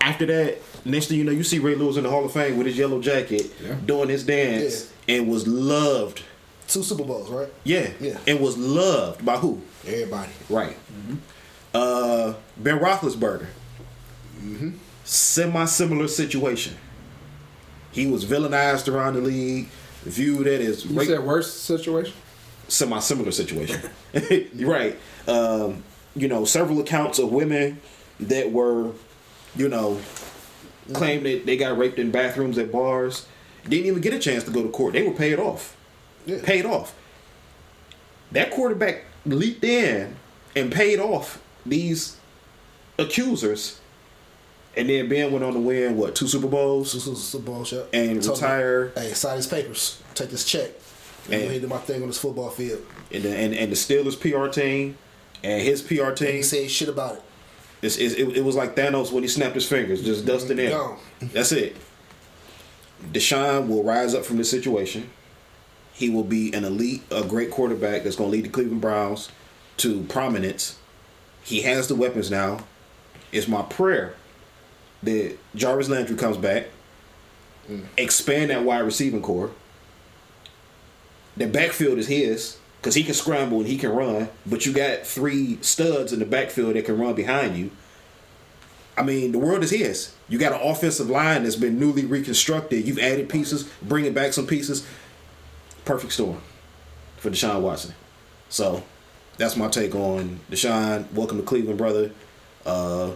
after that, next thing you know, you see Ray Lewis in the Hall of Fame with his yellow jacket Yeah. doing his dance and was loved. Two Super Bowls, right? Yeah. Yeah. And was loved by who? Everybody. Right. Uh, ben Roethlisberger. Semi similar situation. He was villainized around the league, viewed it as You said worst situation? semi similar situation. [laughs] [laughs] Right. Um, you know, several accounts of women that were, you know, claimed that they got raped in bathrooms at bars. Didn't even get a chance to go to court. They were paid off. Yeah. Paid off. That quarterback leaped in and paid off these accusers. And then Ben went on to win what two Super Bowls Two Super Bowls, yeah. and Told me, retire. Hey, sign his papers. Take this check. And And- and do my thing on this football field. And the, and, and the Steelers PR team and his PR He team. said shit about it. It's, it's, it, it was like Thanos when he snapped his fingers, just dusting in. That's it. Deshaun will rise up from this situation. He will be an elite, a great quarterback that's going to lead the Cleveland Browns to prominence. He has the weapons now. It's my prayer that Jarvis Landry comes back, mm. expand that wide receiving core. The backfield is his because he can scramble and he can run, but you got three studs in the backfield that can run behind you. I mean, the world is his. You got an offensive line that's been newly reconstructed. You've added pieces, bringing back some pieces. Perfect storm for Deshaun Watson. So that's my take on Deshaun. Welcome to Cleveland, brother. Uh,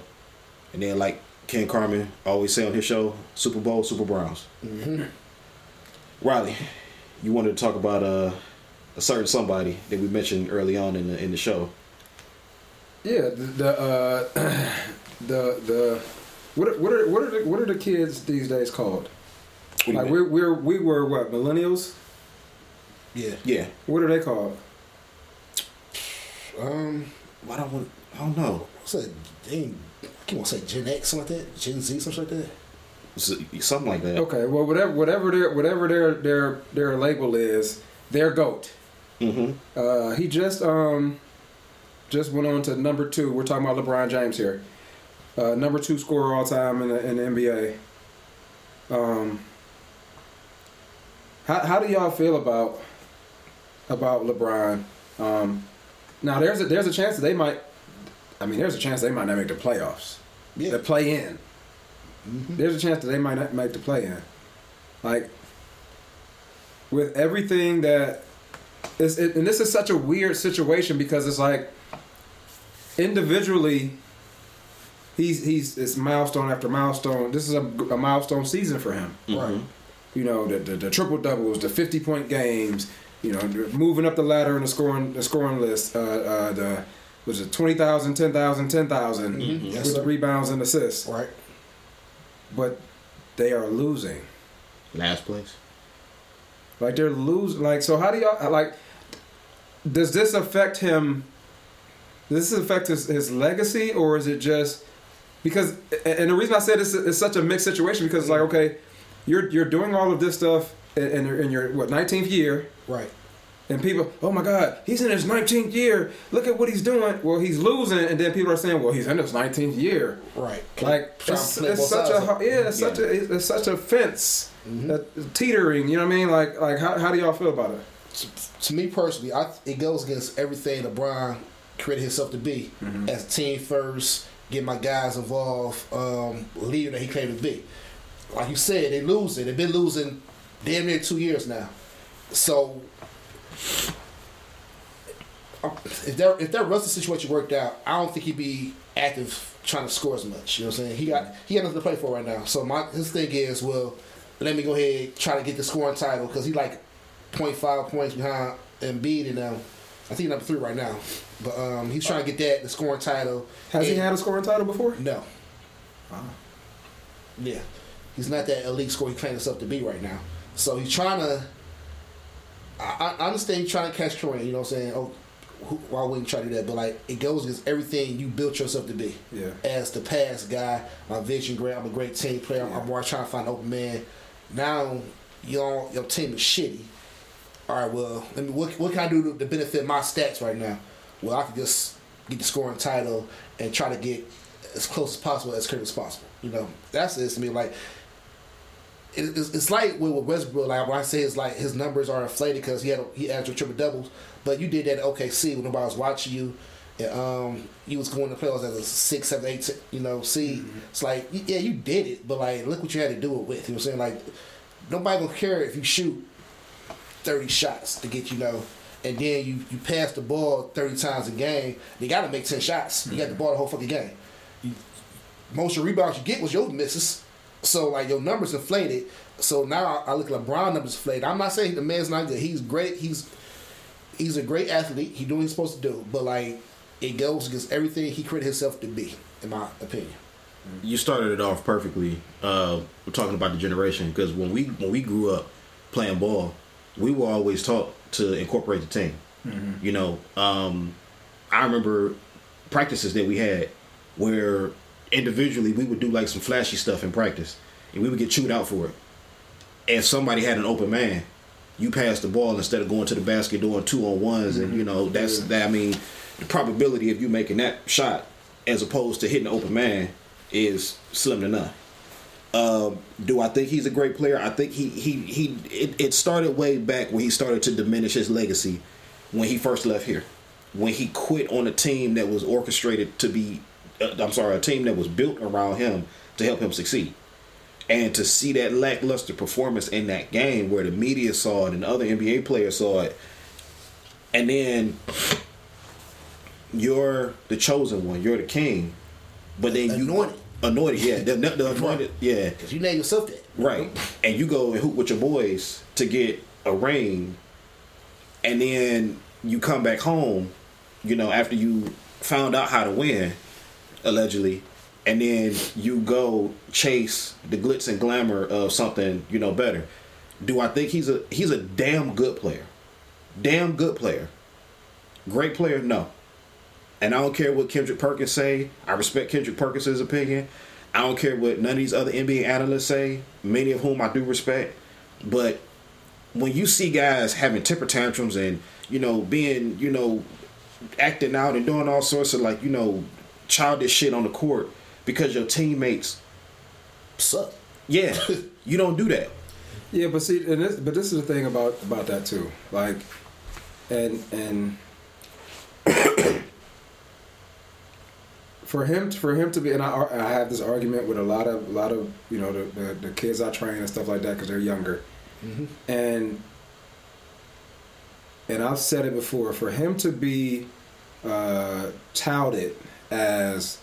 and then, like Ken Carman always say on his show, Super Bowl, Super Browns. Riley, you wanted to talk about uh, a certain somebody that we mentioned early on in the in the show. Yeah, the, the uh, [clears throat] the the what are, what are what are the, what are the kids these days called? What do you Like we're we're we were what millennials? Yeah. yeah. What are they called? Um, I don't want. I don't know. what's that? Dang, I can't want to say Gen X, something like that. Gen Z, something like that. Something like that. Okay, well, whatever, whatever their, whatever their their their label is, their goat. Hmm Uh, he just um, just went on to number two. We're talking about LeBron James here. Uh, number two scorer all time in the, in the NBA. Um, how how do y'all feel about about LeBron? Um, now there's a there's a chance that they might. I mean, there's a chance they might not make the playoffs. Yeah. The play in. There's a chance that they might not make the play in. Like with everything that it's, it, and this is such a weird situation because it's like individually he's he's it's milestone after milestone this is a, a milestone season for him Right. you know the, the, the triple doubles the 50 point games you know moving up the ladder in the scoring the scoring list uh, uh, the was it 20,000 10,000 10,000 Yes, with sir. rebounds and assists Right. but they are losing Last place. Like they're losing. Like so, how do y'all like? Does this affect him? Does this affect his, his legacy, or is it just because? And the reason I said it's, it's such a mixed situation because it's like okay, you're you're doing all of this stuff in, in your, in your what 19th year, Right. and people, oh my God, he's in his 19th year. Look at what he's doing. Well, he's losing, and then people are saying, well, he's in his 19th year. Right. Like it's, it's such a yeah, it's such a it's such a fence, a teetering. You know what I mean? Like like how, how do y'all feel about it? to me personally, I, it goes against everything LeBron created himself to be as a team first, get my guys involved, um, leader that he claimed to be. Like you said, they losing. They've been losing damn near two years now. So um, if that if that Russell situation worked out, I don't think he'd be active trying to score as much. You know what I'm saying? He got he got nothing to play for right now. So my his thing is, well, let me go ahead try to get the scoring title because he like 0.5 points behind Embiid and um, I think number three right now. But um, he's trying to get that the scoring title. Has he had a scoring title before? no. Wow. Yeah, he's not that elite scorer he claims himself to be right now. So he's trying to. I, I understand he's trying to catch Kareem. You know what I'm saying? Oh, who, why wouldn't you try to do that? But like, it goes against everything you built yourself to be. Yeah. As the past guy, my vision great. I'm a great team player. I'm, I'm always trying to find an open man. Now your your team is shitty. All right, well, let me, what, what can I do to, to benefit my stats right now? Well, I could just get the scoring title and try to get as close as possible as quick as possible. You know, that's it to me. Like, it, it's, it's like with, with Westbrook. Like when I say it's like his numbers are inflated because he had he averaged triple doubles, but you did that at OKC when nobody was watching you. And, um, you was going to playoffs as a six, seven, eight, you know, seed. It's like, yeah, you did it, but like, look what you had to do it with. You know what I'm saying? Like, nobody gonna care if you shoot 30 shots to get you know and then you you pass the ball 30 times a game they gotta make 10 shots. You got the ball the whole fucking game. You, most of the rebounds you get was your misses. So like your numbers inflated. So now I look at LeBron numbers inflated. I'm not saying the man's not good. He's great. He's he's a great athlete. He doing what he's supposed to do. But like it goes against everything he created himself to be in my opinion You started it off perfectly. Uh, we're talking about the generation because when we when we grew up playing ball, we were always taught to incorporate the team. You know, um, I remember practices that we had where individually we would do like some flashy stuff in practice, and we would get chewed out for it. And somebody had an open man, you pass the ball instead of going to the basket doing two on ones, and you know that's that. I mean, the probability of you making that shot as opposed to hitting the open man is slim to none. Um, do I think he's a great player? I think he he he. It, it started way back when he started to diminish his legacy when he first left here, when he quit on a team that was orchestrated to be. Uh, I'm sorry, a team that was built around him to help him succeed. And to see that lackluster performance in that game where the media saw it and other NBA players saw it, and then you're the chosen one, you're the king, but then you Anointed. anointed, yeah, the, the [laughs] anointed, yeah, because you name yourself that right. And you go and hoop with your boys to get a ring, and then you come back home, you know, after you found out how to win, allegedly, and then you go chase the glitz and glamour of something, you know, better. Do I think he's a he's a damn good player? Damn good player. Great player, no. And I don't care what Kendrick Perkins say. I respect Kendrick Perkins' opinion. I don't care what none of these other NBA analysts say, many of whom I do respect, but when you see guys having temper tantrums and you know being you know acting out and doing all sorts of like you know childish shit on the court because your teammates, Suck. yeah, [laughs] you don't do that. Yeah, but see, and this, but this is the thing about about that too. Like, and and for him for him to be, and I, I have this argument with a lot of a lot of you know the the, the kids I train and stuff like that because they're younger, and and I've said it before. For him to be uh, touted as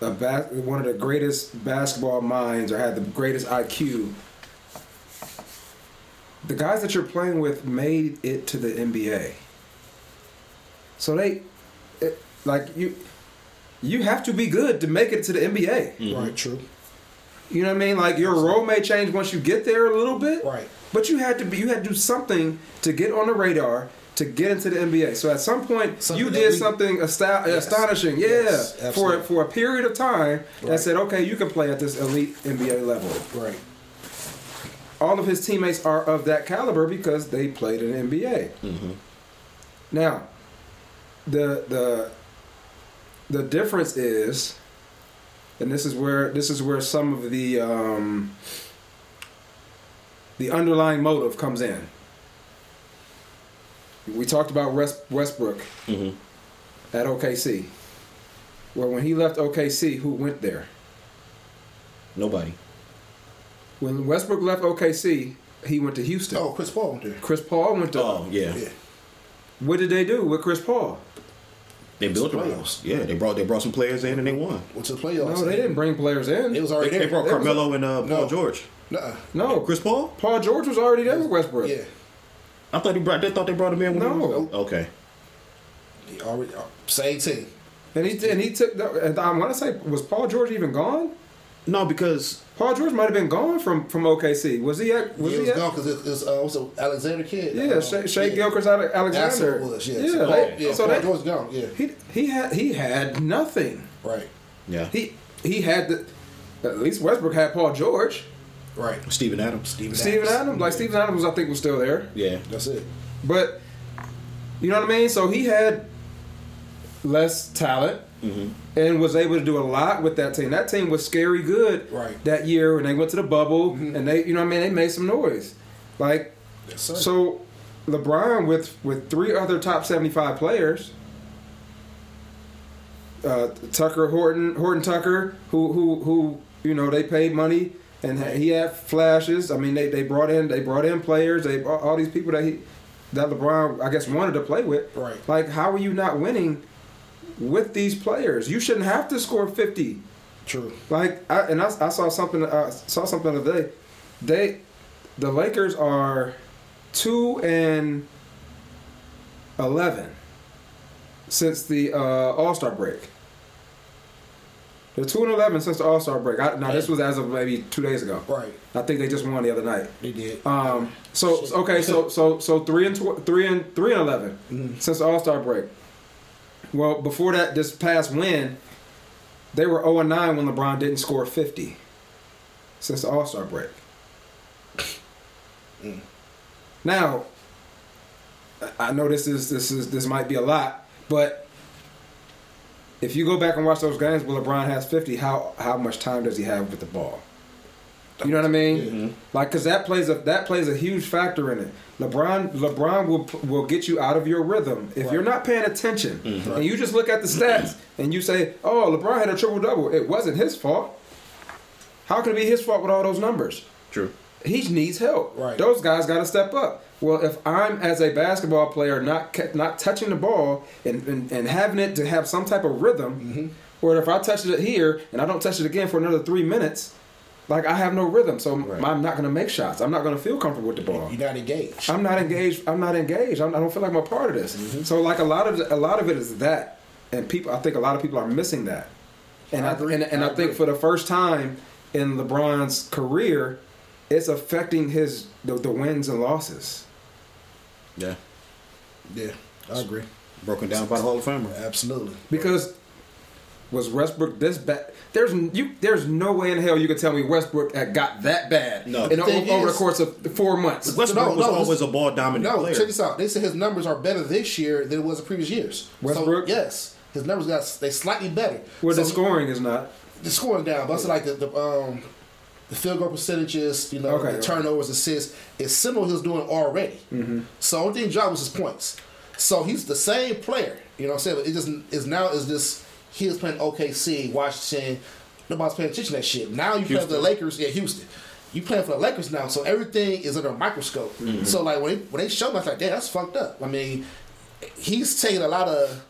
a ba- one of the greatest basketball minds or had the greatest IQ. The guys that you're playing with made it to the NBA. So they, it, like you, you have to be good to make it to the NBA. Mm-hmm. Right. True. You know what I mean? Like your role may change once you get there a little bit. Right. But you had to be, you had to do something to get on the radar to get into the NBA. So at some point, Something you did we- something asta- Yes. astonishing, yeah, Yes, for for a period of time that said, okay, you can play at this elite NBA level. Right. All of his teammates are of that caliber because they played in the NBA. Mm-hmm. Now, the the the difference is, and this is where this is where some of the um, the underlying motive comes in. We talked about West, Westbrook Mhm. at OKC. Well, when he left OKC, who went there? Nobody. When Westbrook left OKC, he went to Houston. Oh, Chris Paul went there. Chris Paul went to. Oh yeah, Yeah. What did they do with Chris Paul? They built the Playoffs. playoffs. Yeah, they brought they brought some players in and they won. What's to the playoffs. No, they didn't bring players in. It was They, already they there. brought There was Carmelo and uh, Paul No. George. Nuh-uh. no, Chris Paul? Paul George was already there with Westbrook. Yeah. I thought he brought. They thought they brought him in. When he No. was, okay. He already uh, same team. And he and he took. The, and I want to say, was Paul George even gone? No, because Paul George might have been gone from from OKC. Was he at? Was he he, was at? gone because it, it was, uh, was Alexander kid. Yeah, Um, Shai, Shai yeah. Gilchrist Ale- That's what Alexander. was. Yeah. yeah. So, they- yeah. so Paul they- George gone. Yeah. he he had he had nothing. Right. yeah, He he had the. At least Westbrook had Paul George. Right. Steven Adams. Steven Steven Adams, like Steven Adams, I think was still there. Yeah, That's it. But you know what I mean. So he had less talent and was able to do a lot with that team. That team was scary good Right. that year when they went to the bubble and they, you know what I mean. They made some noise. Like Yes, so, LeBron with with three other top seventy five players. Uh, Tucker Horton, Horton Tucker, who who who you know they paid money and he had flashes. I mean they, they brought in they brought in players. They all these people that he that LeBron I guess wanted to play with. Right. Like how are you not winning with these players? You shouldn't have to score fifty. True. Like I and I, I saw something I saw something the other day. They the Lakers are two and eleven since the uh, All Star break. They're two and eleven since the All Star break. I, now this was as of maybe two days ago. Right. I think they just won the other night. They did. Um, so okay, so so so three and tw- three and three and 11 Mm-hmm. since the All Star break. Well, before that, this past win, they were zero and nine when LeBron didn't score fifty since the All Star break. Mm. Now, I- I know this is this is this might be a lot, but if you go back and watch those games where LeBron has fifty, how how much time does he have with the ball? You know what I mean? Like, cause that plays a that plays a huge factor in it. LeBron LeBron will will get you out of your rhythm if you're not paying attention and you just look at the stats [clears throat] and you say, "Oh, LeBron had a triple double." It wasn't his fault. How can it be his fault with all those numbers? true. He needs help. Right. Those guys got to step up. Well, if I'm as a basketball player not not touching the ball and, and, and having it to have some type of rhythm, Mm-hmm. or if I touch it here and I don't touch it again for another three minutes, like I have no rhythm, so Right. I'm not going to make shots. I'm not going to feel comfortable with the ball. You're not engaged. I'm not engaged. I'm not engaged. I'm, I don't feel like I'm a part of this. Mm-hmm. So like a lot of a lot of it is that, and people. I think a lot of people are missing that, and I I, and, and I I, think agree. for the first time in LeBron's career, it's affecting his the, the wins and losses. Yeah, Yeah. I agree. broken down by the Hall of Famer. Absolutely. Because was Westbrook this bad? There's you. There's no way in hell you could tell me Westbrook had got that bad. No. in, The thing over the course of four months. Westbrook No, was no, always a ball dominant No, player. check this out. They said his numbers are better this year than it was the previous years. Westbrook? So, yes, his numbers got they slightly better. Where so the scoring is not. the scoring down, but I said like the, the um the field goal percentages, you know, Okay, the okay. turnovers, assists, is similar to he was doing already. Mm-hmm. So only thing dropped was his points. So he's the same player. You know what I'm saying? But it just is now is this he was playing OKC, Washington. Nobody's paying attention to that shit. Now you play for the Lakers, yeah, Houston. You playing for the Lakers now, so everything is under a microscope. Mm-hmm. So like when they, when they show me, I was like, damn, that's fucked up. I mean, he's taking a lot of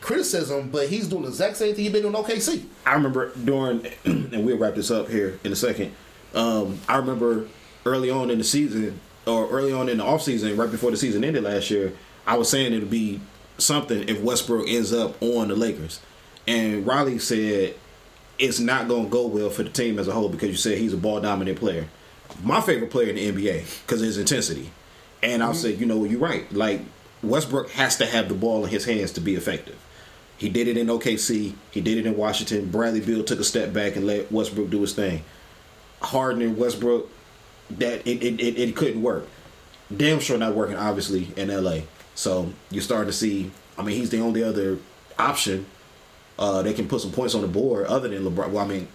criticism, but he's doing the exact same thing he's been doing OKC. I remember during, [clears throat] and we'll wrap this up here in a second. Um, I remember early on in the season, or early on in the offseason, right before the season ended last year, I was saying it'd be something if Westbrook ends up on the Lakers. And Riley said it's not going to go well for the team as a whole because you said he's a ball dominant player. My favorite player in the NBA because of his intensity. And I mm-hmm. said, you know, you're right. Like, Westbrook has to have the ball in his hands to be effective. He did it in OKC. He did it in Washington. Bradley Beal took a step back and let Westbrook do his thing. Harden and Westbrook, that it, it, it, it couldn't work. Damn sure not working, obviously, in LA. So you're starting to see. I mean, he's the only other option. Uh, they can put some points on the board other than LeBron. Well, I mean,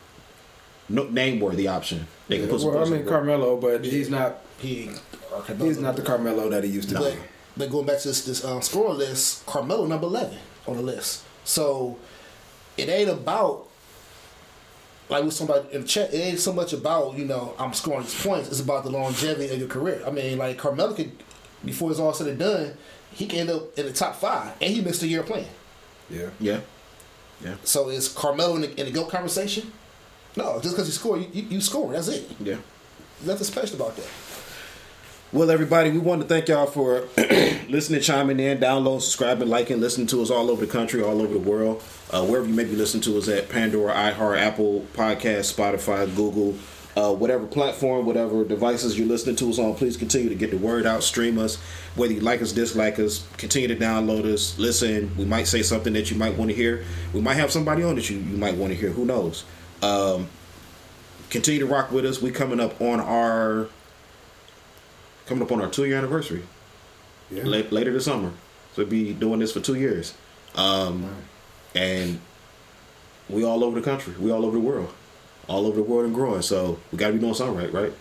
no name worthy option. They can put some Well, I points mean on the board. Carmelo, but he's not. He okay, He's not the Carmelo that he used to But, be. but going back to this this um, score list, Carmelo number eleven on the list. So it ain't about like with somebody in the chat. It ain't so much about you know I'm scoring these points. It's about the longevity of your career. I mean, like Carmelo could before it's all said and done, he can end up in the top five, and he missed a year playing. Yeah. Yeah. Yeah. So is Carmelo in the, in the GOAT conversation? No, just because you score, you, you, you score. That's it. Yeah. Nothing special about that. Well, everybody, we want to thank y'all for [clears throat] listening, chiming in, downloading, subscribing, liking, listening to us all over the country, all over the world. Uh, wherever you may be listening to us at Pandora, iHeart, Apple Podcast, Spotify, Google, uh, whatever platform, whatever devices you're listening to us on, please continue to get the word out, stream us. Whether you like us, dislike us, continue to download us, listen. We might say something that you might want to hear. We might have somebody on that you, you might want to hear. Who knows? Um, continue to rock with us. We coming up on our coming up on our two year anniversary Yeah. la- later this summer. So we'll be doing this for two years. Um, and we all over the country. We all over the world. All over the world and growing. So we got to be doing something right, right?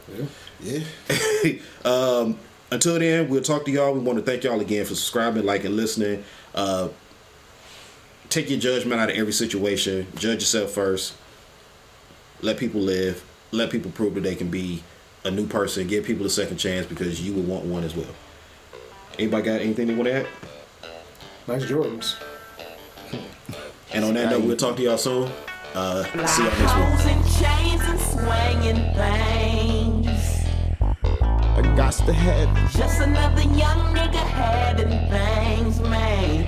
Yeah. [laughs] um, until then, we'll talk to y'all. We want to thank y'all again for subscribing, liking, and listening. Uh, take your judgment out of every situation. Judge yourself first. Let people live. Let people prove that they can be a new person. Give people a second chance because you will want one as well. Anybody got anything they want to add? Nice Jordans. And on that note, we'll talk to y'all soon. Uh, see y'all next week. Swinging things. I got to have it. Just another young nigga having things, man.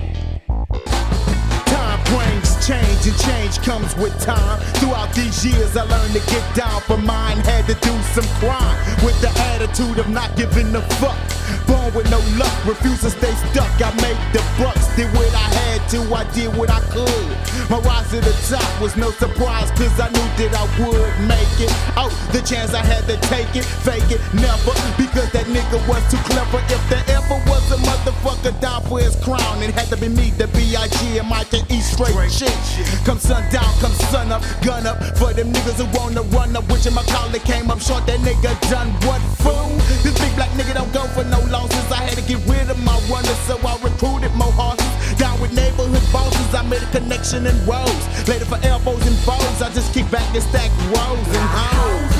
Change, and change comes with time. Throughout these years, I learned to get down for mine. Had to do some crime with the attitude of not giving a fuck. Born with no luck, refuse to stay stuck. I made the bucks, did what I had to, I did what I could. My rise to the top was no surprise, cause I knew that I would make it. Oh, the chance I had to take it, fake it, never. Because that nigga was too clever. If there ever was a motherfucker down for his crown, it had to be me, the B.I.G. and Mike and E straight shit. Come sundown, come sun up, gun up. For them niggas who wanna run up, which in my collar came up short, that nigga done what fool? This big black nigga don't go for no losses. I had to get rid of my runners, so I recruited more horses. Down with neighborhood bosses, I made a connection and rose. Later for elbows and foes, I just kick back and stack rows and hoes.